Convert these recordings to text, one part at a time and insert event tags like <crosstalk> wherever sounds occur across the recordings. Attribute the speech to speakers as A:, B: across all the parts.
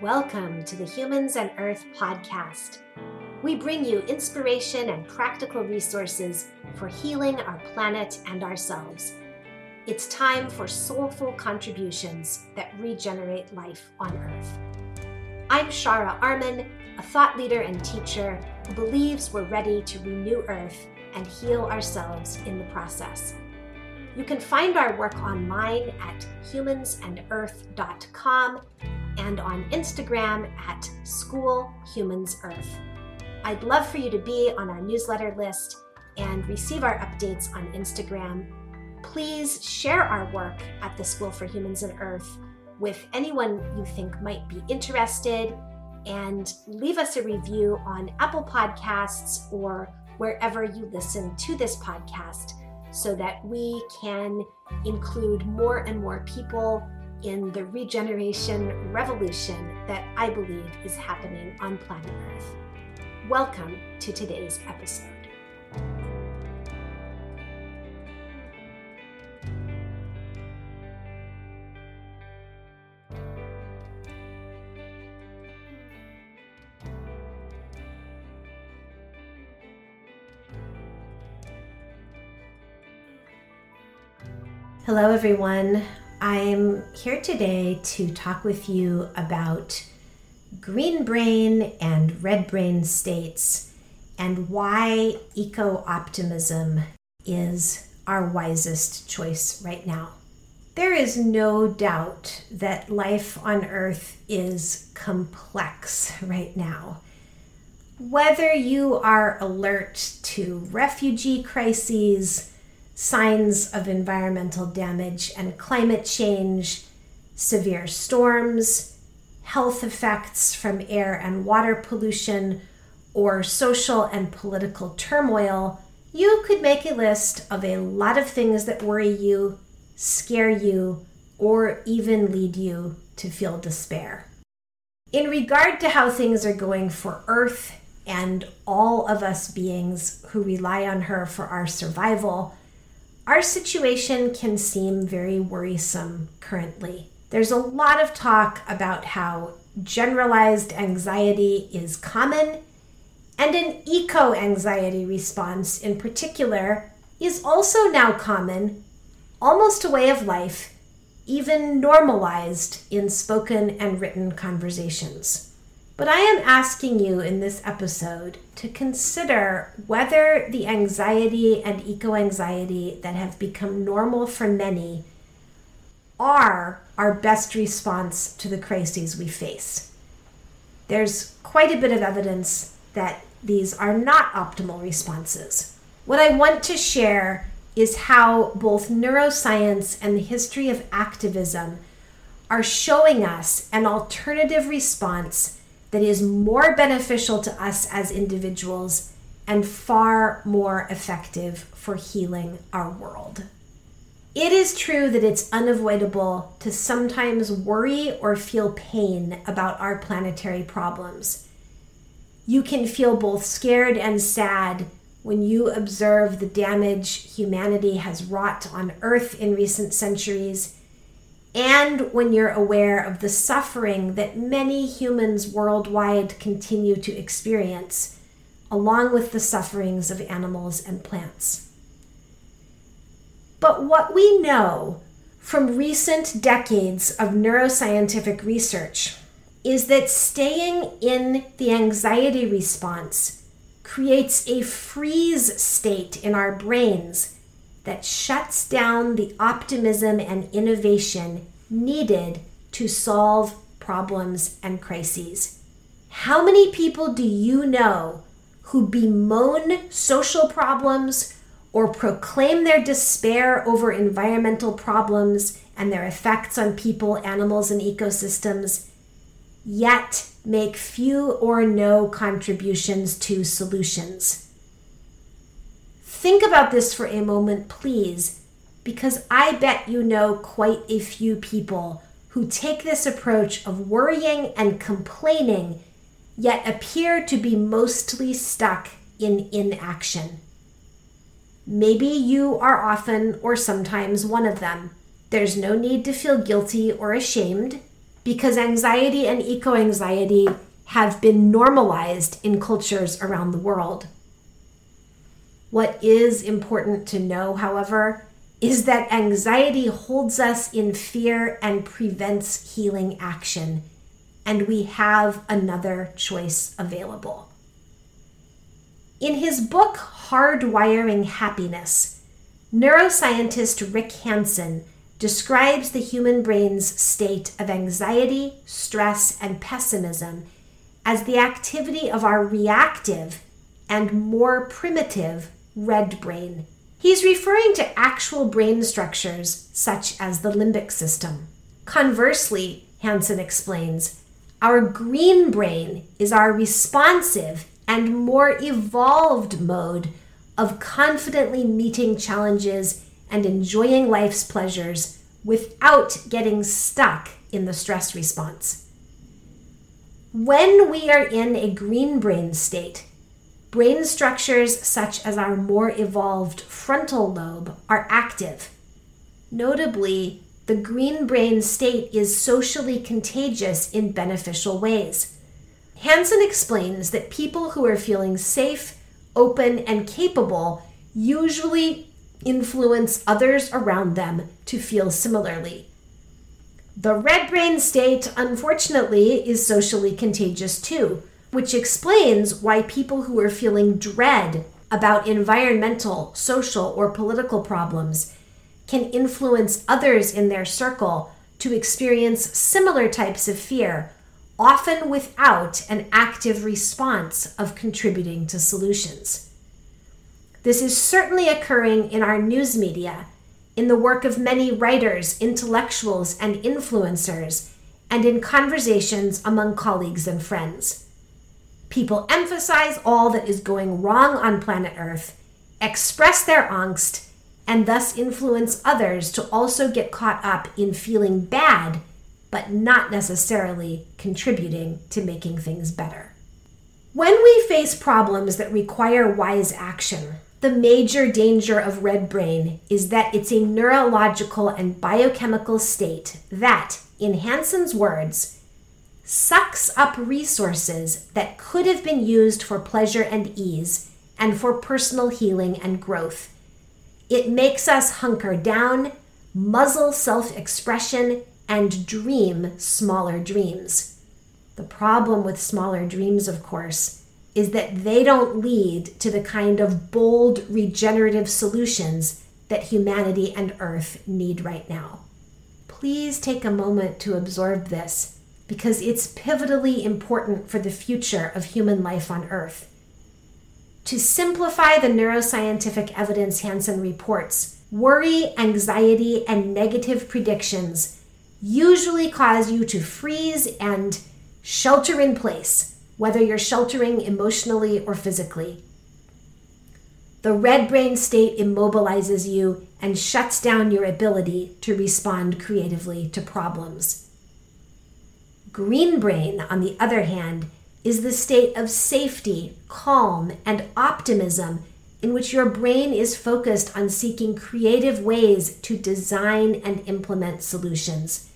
A: Welcome to the Humans and Earth podcast. We bring you inspiration and practical resources for healing our planet and ourselves. It's time for soulful contributions that regenerate life on Earth. I'm Shara Arman, a thought leader and teacher who believes we're ready to renew Earth and heal ourselves in the process. You can find our work online at humansandearth.com and on Instagram at School Humans Earth. I'd love for you to be on our newsletter list and receive our updates on Instagram. Please share our work at the School for Humans and Earth with anyone you think might be interested and leave us a review on Apple Podcasts or wherever you listen to this podcast so that we can include more and more people in the regeneration revolution that I believe is happening on planet Earth. Welcome to today's episode. Hello, everyone. I'm here today to talk with you about green brain and red brain states and why eco optimism is our wisest choice right now. There is no doubt that life on Earth is complex right now. Whether you are alert to refugee crises, signs of environmental damage and climate change, severe storms, health effects from air and water pollution, or social and political turmoil, you could make a list of a lot of things that worry you, scare you, or even lead you to feel despair. In regard to how things are going for Earth and all of us beings who rely on her for our survival, our situation can seem very worrisome currently. There's a lot of talk about how generalized anxiety is common, and an eco anxiety response in particular is also now common, almost a way of life, even normalized in spoken and written conversations. But I am asking you in this episode to consider whether the anxiety and eco anxiety that have become normal for many are our best response to the crises we face. There's quite a bit of evidence that these are not optimal responses. What I want to share is how both neuroscience and the history of activism are showing us an alternative response that is more beneficial to us as individuals and far more effective for healing our world. It is true that it's unavoidable to sometimes worry or feel pain about our planetary problems. You can feel both scared and sad when you observe the damage humanity has wrought on Earth in recent centuries and when you're aware of the suffering that many humans worldwide continue to experience, along with the sufferings of animals and plants. But what we know from recent decades of neuroscientific research is that staying in the anxiety response creates a freeze state in our brains that shuts down the optimism and innovation needed to solve problems and crises. How many people do you know who bemoan social problems or proclaim their despair over environmental problems and their effects on people, animals, and ecosystems, yet make few or no contributions to solutions? Think about this for a moment, please, because I bet you know quite a few people who take this approach of worrying and complaining, yet appear to be mostly stuck in inaction. Maybe you are often or sometimes one of them. There's no need to feel guilty or ashamed. because anxiety and eco anxiety have been normalized in cultures around the world. What is important to know, however, is that anxiety holds us in fear and prevents healing action, and we have another choice available. In his book, Hardwiring Happiness, neuroscientist Rick Hanson describes the human brain's state of anxiety, stress, and pessimism as the activity of our reactive and more primitive red brain. He's referring to actual brain structures such as the limbic system. Conversely, Hanson explains, our green brain is our responsive and more evolved mode of confidently meeting challenges and enjoying life's pleasures without getting stuck in the stress response. When we are in a green brain state, brain structures such as our more evolved frontal lobe are active. Notably, the green brain state is socially contagious in beneficial ways. Hanson explains that people who are feeling safe, open, and capable usually influence others around them to feel similarly. The red brain state, unfortunately, is socially contagious too, which explains why people who are feeling dread about environmental, social, or political problems can influence others in their circle to experience similar types of fear, often without an active response of contributing to solutions. This is certainly occurring in our news media, in the work of many writers, intellectuals, and influencers, and in conversations among colleagues and friends. People emphasize all that is going wrong on planet Earth, express their angst, and thus influence others to also get caught up in feeling bad, but not necessarily contributing to making things better. When we face problems that require wise action, the major danger of red brain is that it's a neurological and biochemical state that, in Hanson's words, sucks up resources that could have been used for pleasure and ease and for personal healing and growth. It makes us hunker down, muzzle self expression, and dream smaller dreams. The problem with smaller dreams, of course, is that they don't lead to the kind of bold regenerative solutions that humanity and Earth need right now. Please take a moment to absorb this because it's pivotally important for the future of human life on Earth. To simplify the neuroscientific evidence Hanson reports, worry, anxiety, and negative predictions usually cause you to freeze and shelter in place whether you're sheltering emotionally or physically. The red brain state immobilizes you and shuts down your ability to respond creatively to problems. Green brain, on the other hand, is the state of safety, calm, and optimism in which your brain is focused on seeking creative ways to design and implement solutions.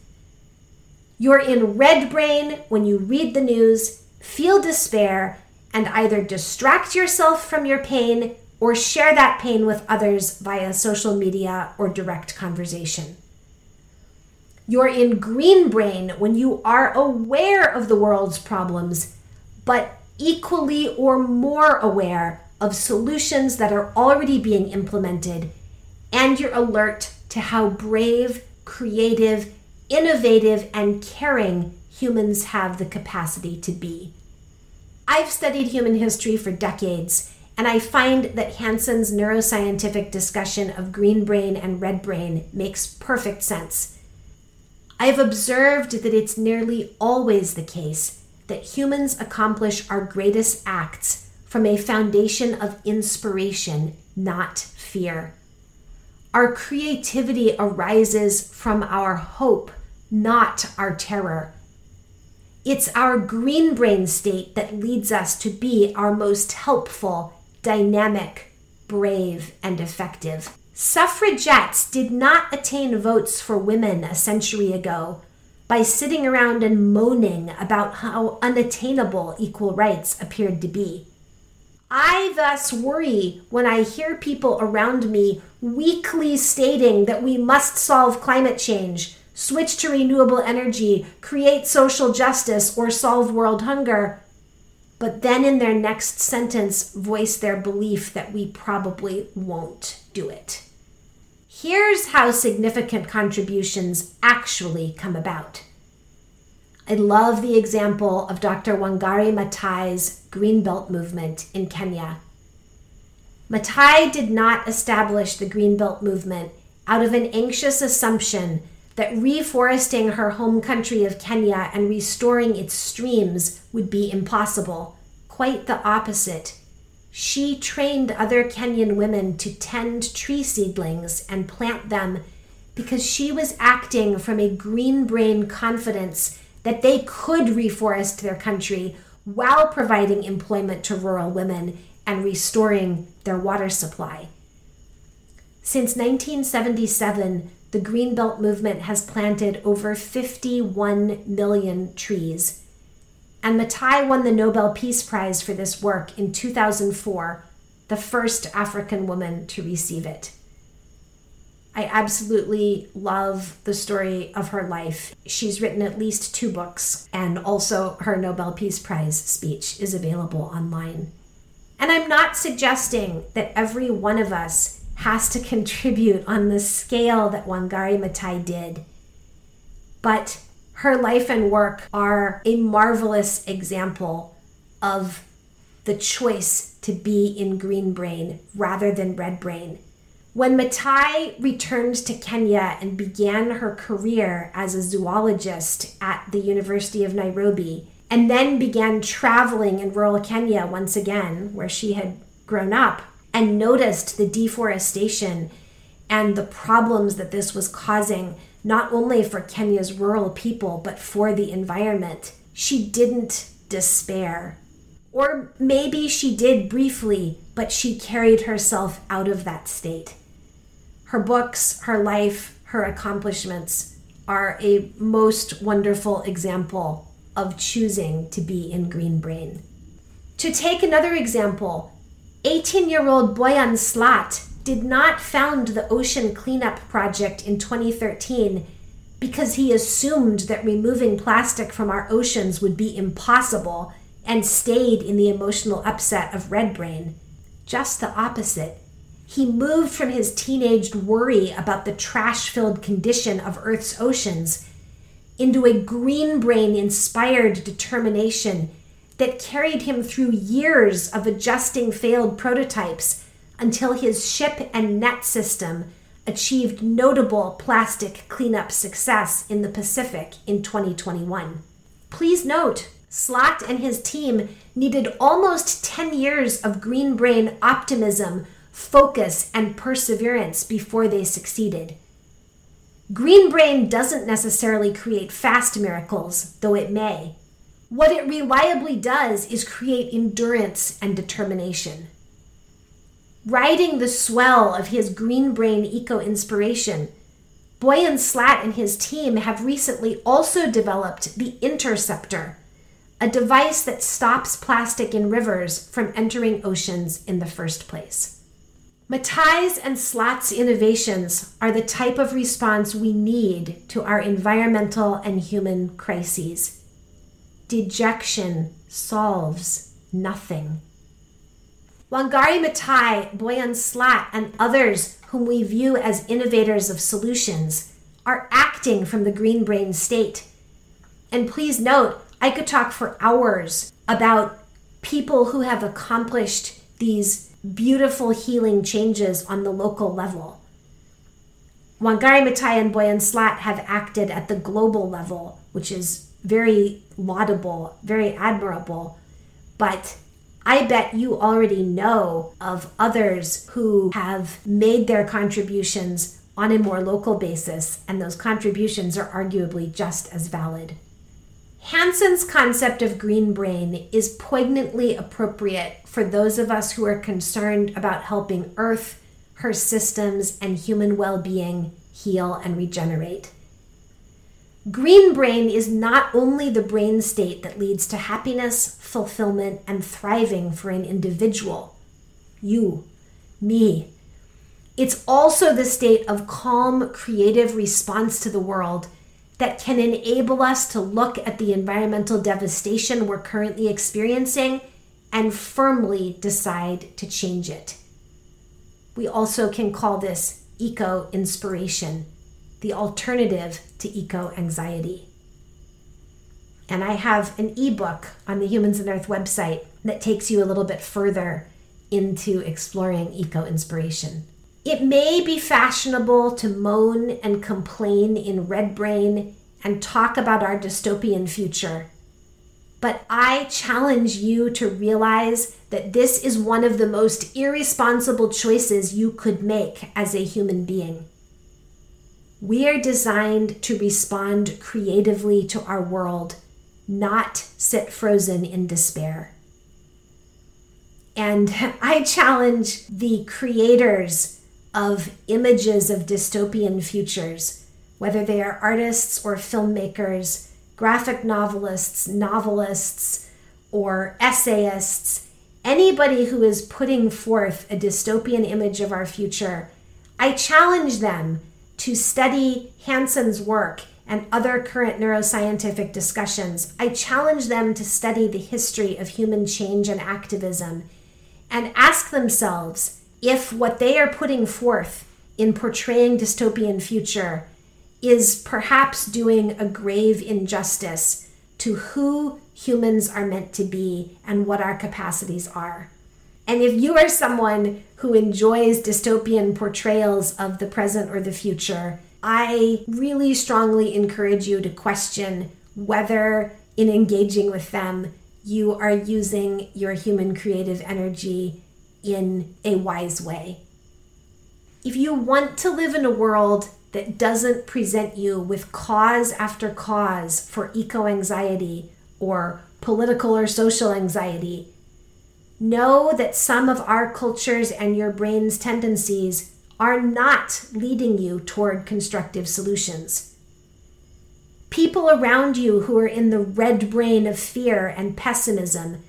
A: You're in red brain when you read the news feel despair, and either distract yourself from your pain or share that pain with others via social media or direct conversation. You're in green brain when you are aware of the world's problems, but equally or more aware of solutions that are already being implemented, and you're alert to how brave, creative, innovative, and caring humans have the capacity to be. I've studied human history for decades, and I find that Hanson's neuroscientific discussion of green brain and red brain makes perfect sense. I've observed that it's nearly always the case that humans accomplish our greatest acts from a foundation of inspiration, not fear. Our creativity arises from our hope, not our terror. It's our green brain state that leads us to be our most helpful, dynamic, brave, and effective. Suffragettes did not attain votes for women a century ago, by sitting around and moaning about how unattainable equal rights appeared to be. I thus worry when I hear people around me weakly stating that we must solve climate change, switch to renewable energy, create social justice, or solve world hunger, but then in their next sentence voice their belief that we probably won't do it. Here's how significant contributions actually come about. I love the example of Dr. Wangari Maathai's Greenbelt movement in Kenya. Maathai did not establish the Greenbelt movement out of an anxious assumption that reforesting her home country of Kenya and restoring its streams would be impossible. Quite the opposite. She trained other Kenyan women to tend tree seedlings and plant them because she was acting from a green brain confidence that they could reforest their country while providing employment to rural women and restoring their water supply. Since 1977, the Greenbelt movement has planted over 51 million trees. And Maathai won the Nobel Peace Prize for this work in 2004, the first African woman to receive it. I absolutely love the story of her life. She's written at least two books, and also her Nobel Peace Prize speech is available online. And I'm not suggesting that every one of us has to <laughs> contribute on the scale that Wangari Maathai did. But her life and work are a marvelous example of the choice to be in green brain rather than red brain. When Maathai returned to Kenya and began her career as a zoologist at the University of Nairobi, and then began traveling in rural Kenya once again, where she had grown up, and noticed the deforestation and the problems that this was causing, not only for Kenya's rural people, but for the environment, she didn't despair. Or maybe she did briefly, but she carried herself out of that state her books, her life, her accomplishments are a most wonderful example of choosing to be in green brain. To take another example, 18 year old Boyan Slat did not found the Ocean Cleanup Project in 2013 because he assumed that removing plastic from our oceans would be impossible and stayed in the emotional upset of red brain. Just the opposite he moved from his teenaged worry about the trash filled condition of Earth's oceans into a green brain inspired determination that carried him through years of adjusting failed prototypes until his ship and net system achieved notable plastic cleanup success in the Pacific in 2021. Please note, Slat and his team needed almost 10 years of green brain optimism focus, and perseverance before they succeeded. Green brain doesn't necessarily create fast miracles, though it may. What it reliably does is create endurance and determination. Riding the swell of his green brain eco inspiration, Boyan Slat and his team have recently also developed the Interceptor, a device that stops plastic in rivers from entering oceans in the first place. Maathai's and Slat's innovations are the type of response we need to our environmental and human crises. Dejection solves nothing. Wangari Maathai, Boyan Slat, and others whom we view as innovators of solutions are acting from the green brain state. And please note, I could talk for hours about people who have accomplished these beautiful healing changes on the local level. Wangari Maathai and Boyan Slat have acted at the global level, which is very laudable, very admirable. But I bet you already know of others who have made their contributions on a more local basis, and those contributions are arguably just as valid. Hanson's concept of green brain is poignantly appropriate for those of us who are concerned about helping Earth, her systems, and human well being heal and regenerate. Green brain is not only the brain state that leads to happiness, fulfillment, and thriving for an individual, you, me. It's also the state of calm, creative response to the world that can enable us to look at the environmental devastation we're currently experiencing and firmly decide to change it. We also can call this eco inspiration, the alternative to eco anxiety. And I have an ebook on the Humans and Earth website that takes you a little bit further into exploring eco inspiration. It may be fashionable to moan and complain in red brain and talk about our dystopian future. But I challenge you to realize that this is one of the most irresponsible choices you could make as a human being. We are designed to respond creatively to our world, not sit frozen in despair. And <laughs> I challenge the creators of images of dystopian futures, whether they are artists or filmmakers, graphic novelists, novelists, or essayists, anybody who is putting forth a dystopian image of our future, I challenge them to study Hanson's work and other current neuroscientific discussions. I challenge them to study the history of human change and activism and ask themselves if what they are putting forth in portraying dystopian future is perhaps doing a grave injustice to who humans are meant to be and what our capacities are. And if you are someone who enjoys dystopian portrayals of the present or the future, I really strongly encourage you to question whether, in engaging with them, you are using your human creative energy in a wise way. If you want to live in a world that doesn't present you with cause after cause for eco anxiety or political or social anxiety, know that some of our cultures and your brain's tendencies are not leading you toward constructive solutions. People around you who are in the red brain of fear and pessimism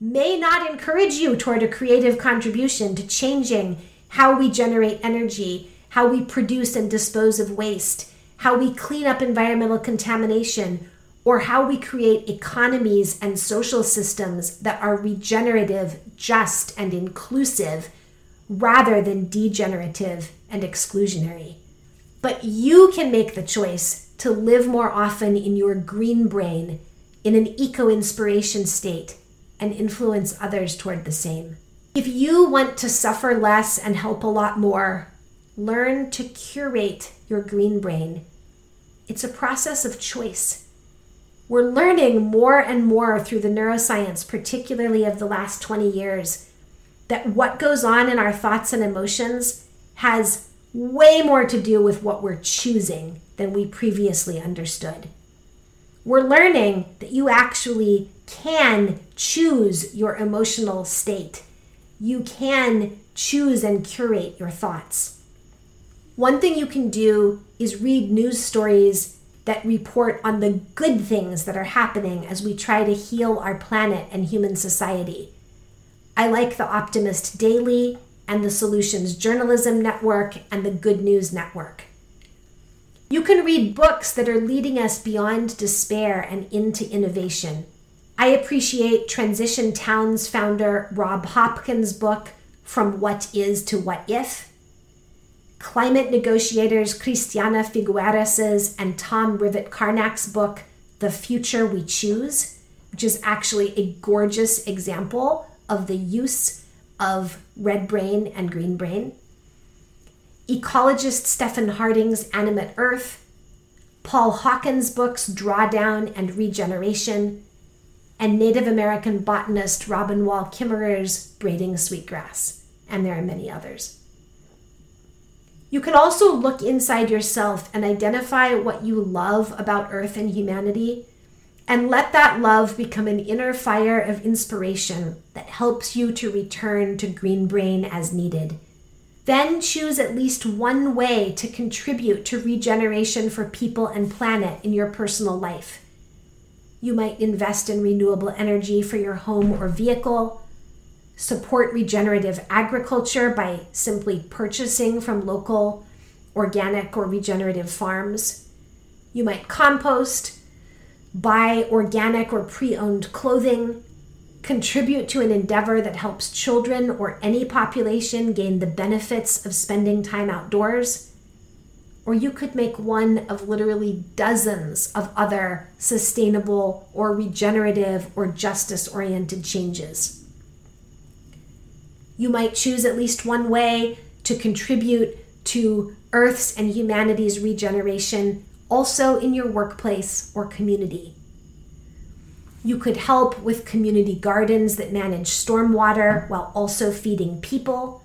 A: may not encourage you toward a creative contribution to changing how we generate energy, how we produce and dispose of waste, how we clean up environmental contamination, or how we create economies and social systems that are regenerative, just, and inclusive rather than degenerative and exclusionary. But you can make the choice to live more often in your green brain in an eco inspiration state and influence others toward the same. If you want to suffer less and help a lot more, learn to curate your green brain. It's a process of choice. We're learning more and more through the neuroscience, particularly of the last 20 years, that what goes on in our thoughts and emotions has way more to do with what we're choosing than we previously understood. We're learning that you actually can choose your emotional state. You can choose and curate your thoughts. One thing you can do is read news stories that report on the good things that are happening as we try to heal our planet and human society. I like The Optimist Daily and the Solutions Journalism Network and the Good News Network. You can read books that are leading us beyond despair and into innovation. I appreciate Transition Towns founder Rob Hopkins' book, From What Is to What If. Climate negotiators Christiana Figueres's and Tom Rivett-Carnac's book, The Future We Choose, which is actually a gorgeous example of the use of red brain and green brain. Ecologist Stephen Harding's Animate Earth, Paul Hawken's books Drawdown and Regeneration, and Native American botanist Robin Wall Kimmerer's Braiding Sweetgrass, and there are many others. You can also look inside yourself and identify what you love about Earth and humanity, and let that love become an inner fire of inspiration that helps you to return to green brain as needed. Then choose at least one way to contribute to regeneration for people and planet in your personal life. You might invest in renewable energy for your home or vehicle, support regenerative agriculture by simply purchasing from local organic or regenerative farms. You might compost, buy organic or pre owned clothing, contribute to an endeavor that helps children or any population gain the benefits of spending time outdoors. Or you could make one of literally dozens of other sustainable or regenerative or justice oriented changes. You might choose at least one way to contribute to Earth's and humanity's regeneration also in your workplace or community. You could help with community gardens that manage stormwater while also feeding people.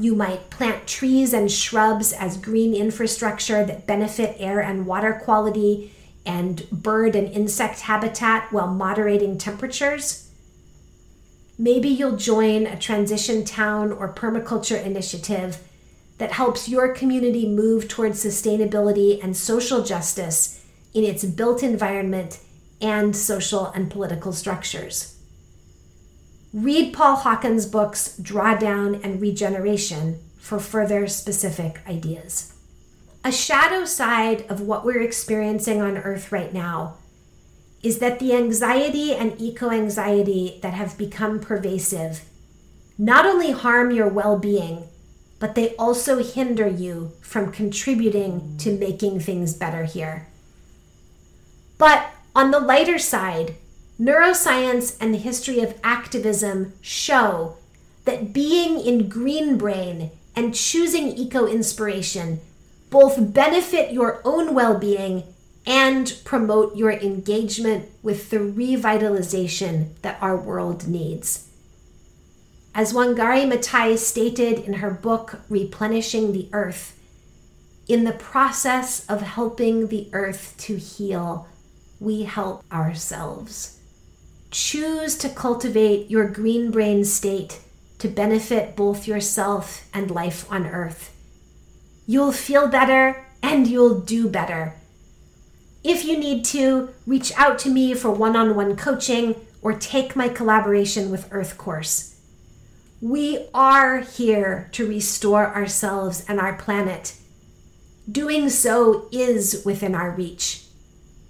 A: You might plant trees and shrubs as green infrastructure that benefit air and water quality and bird and insect habitat while moderating temperatures. Maybe you'll join a transition town or permaculture initiative that helps your community move towards sustainability and social justice in its built environment and social and political structures. Read Paul Hawken's books Drawdown and Regeneration for further specific ideas. A shadow side of what we're experiencing on Earth right now is that the anxiety and eco anxiety that have become pervasive not only harm your well being, but they also hinder you from contributing to making things better here. But on the lighter side, neuroscience and the history of activism show that being in green brain and choosing eco inspiration both benefit your own well being and promote your engagement with the revitalization that our world needs. As Wangari Maathai stated in her book Replenishing the Earth, in the process of helping the earth to heal, we help ourselves. Choose to cultivate your green brain state to benefit both yourself and life on earth. You'll feel better and you'll do better. If you need to, reach out to me for one on one coaching or take my collaboration with Earth course. We are here to restore ourselves and our planet. Doing so is within our reach.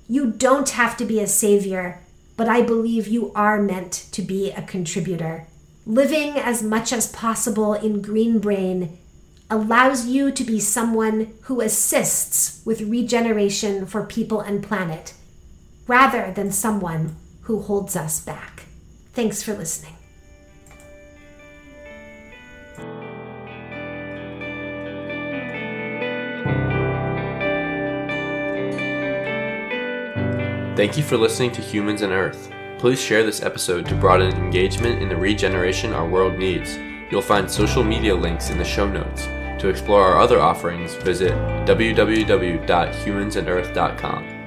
A: You don't have to be a savior, but I believe you are meant to be a contributor. Living as much as possible in green brain allows you to be someone who assists with regeneration for people and planet, rather than someone who holds us back. Thanks for listening.
B: Thank you for listening to Humans and Earth. Please share this episode to broaden engagement in the regeneration our world needs. You'll find social media links in the show notes. To explore our other offerings, visit www.humansandearth.com.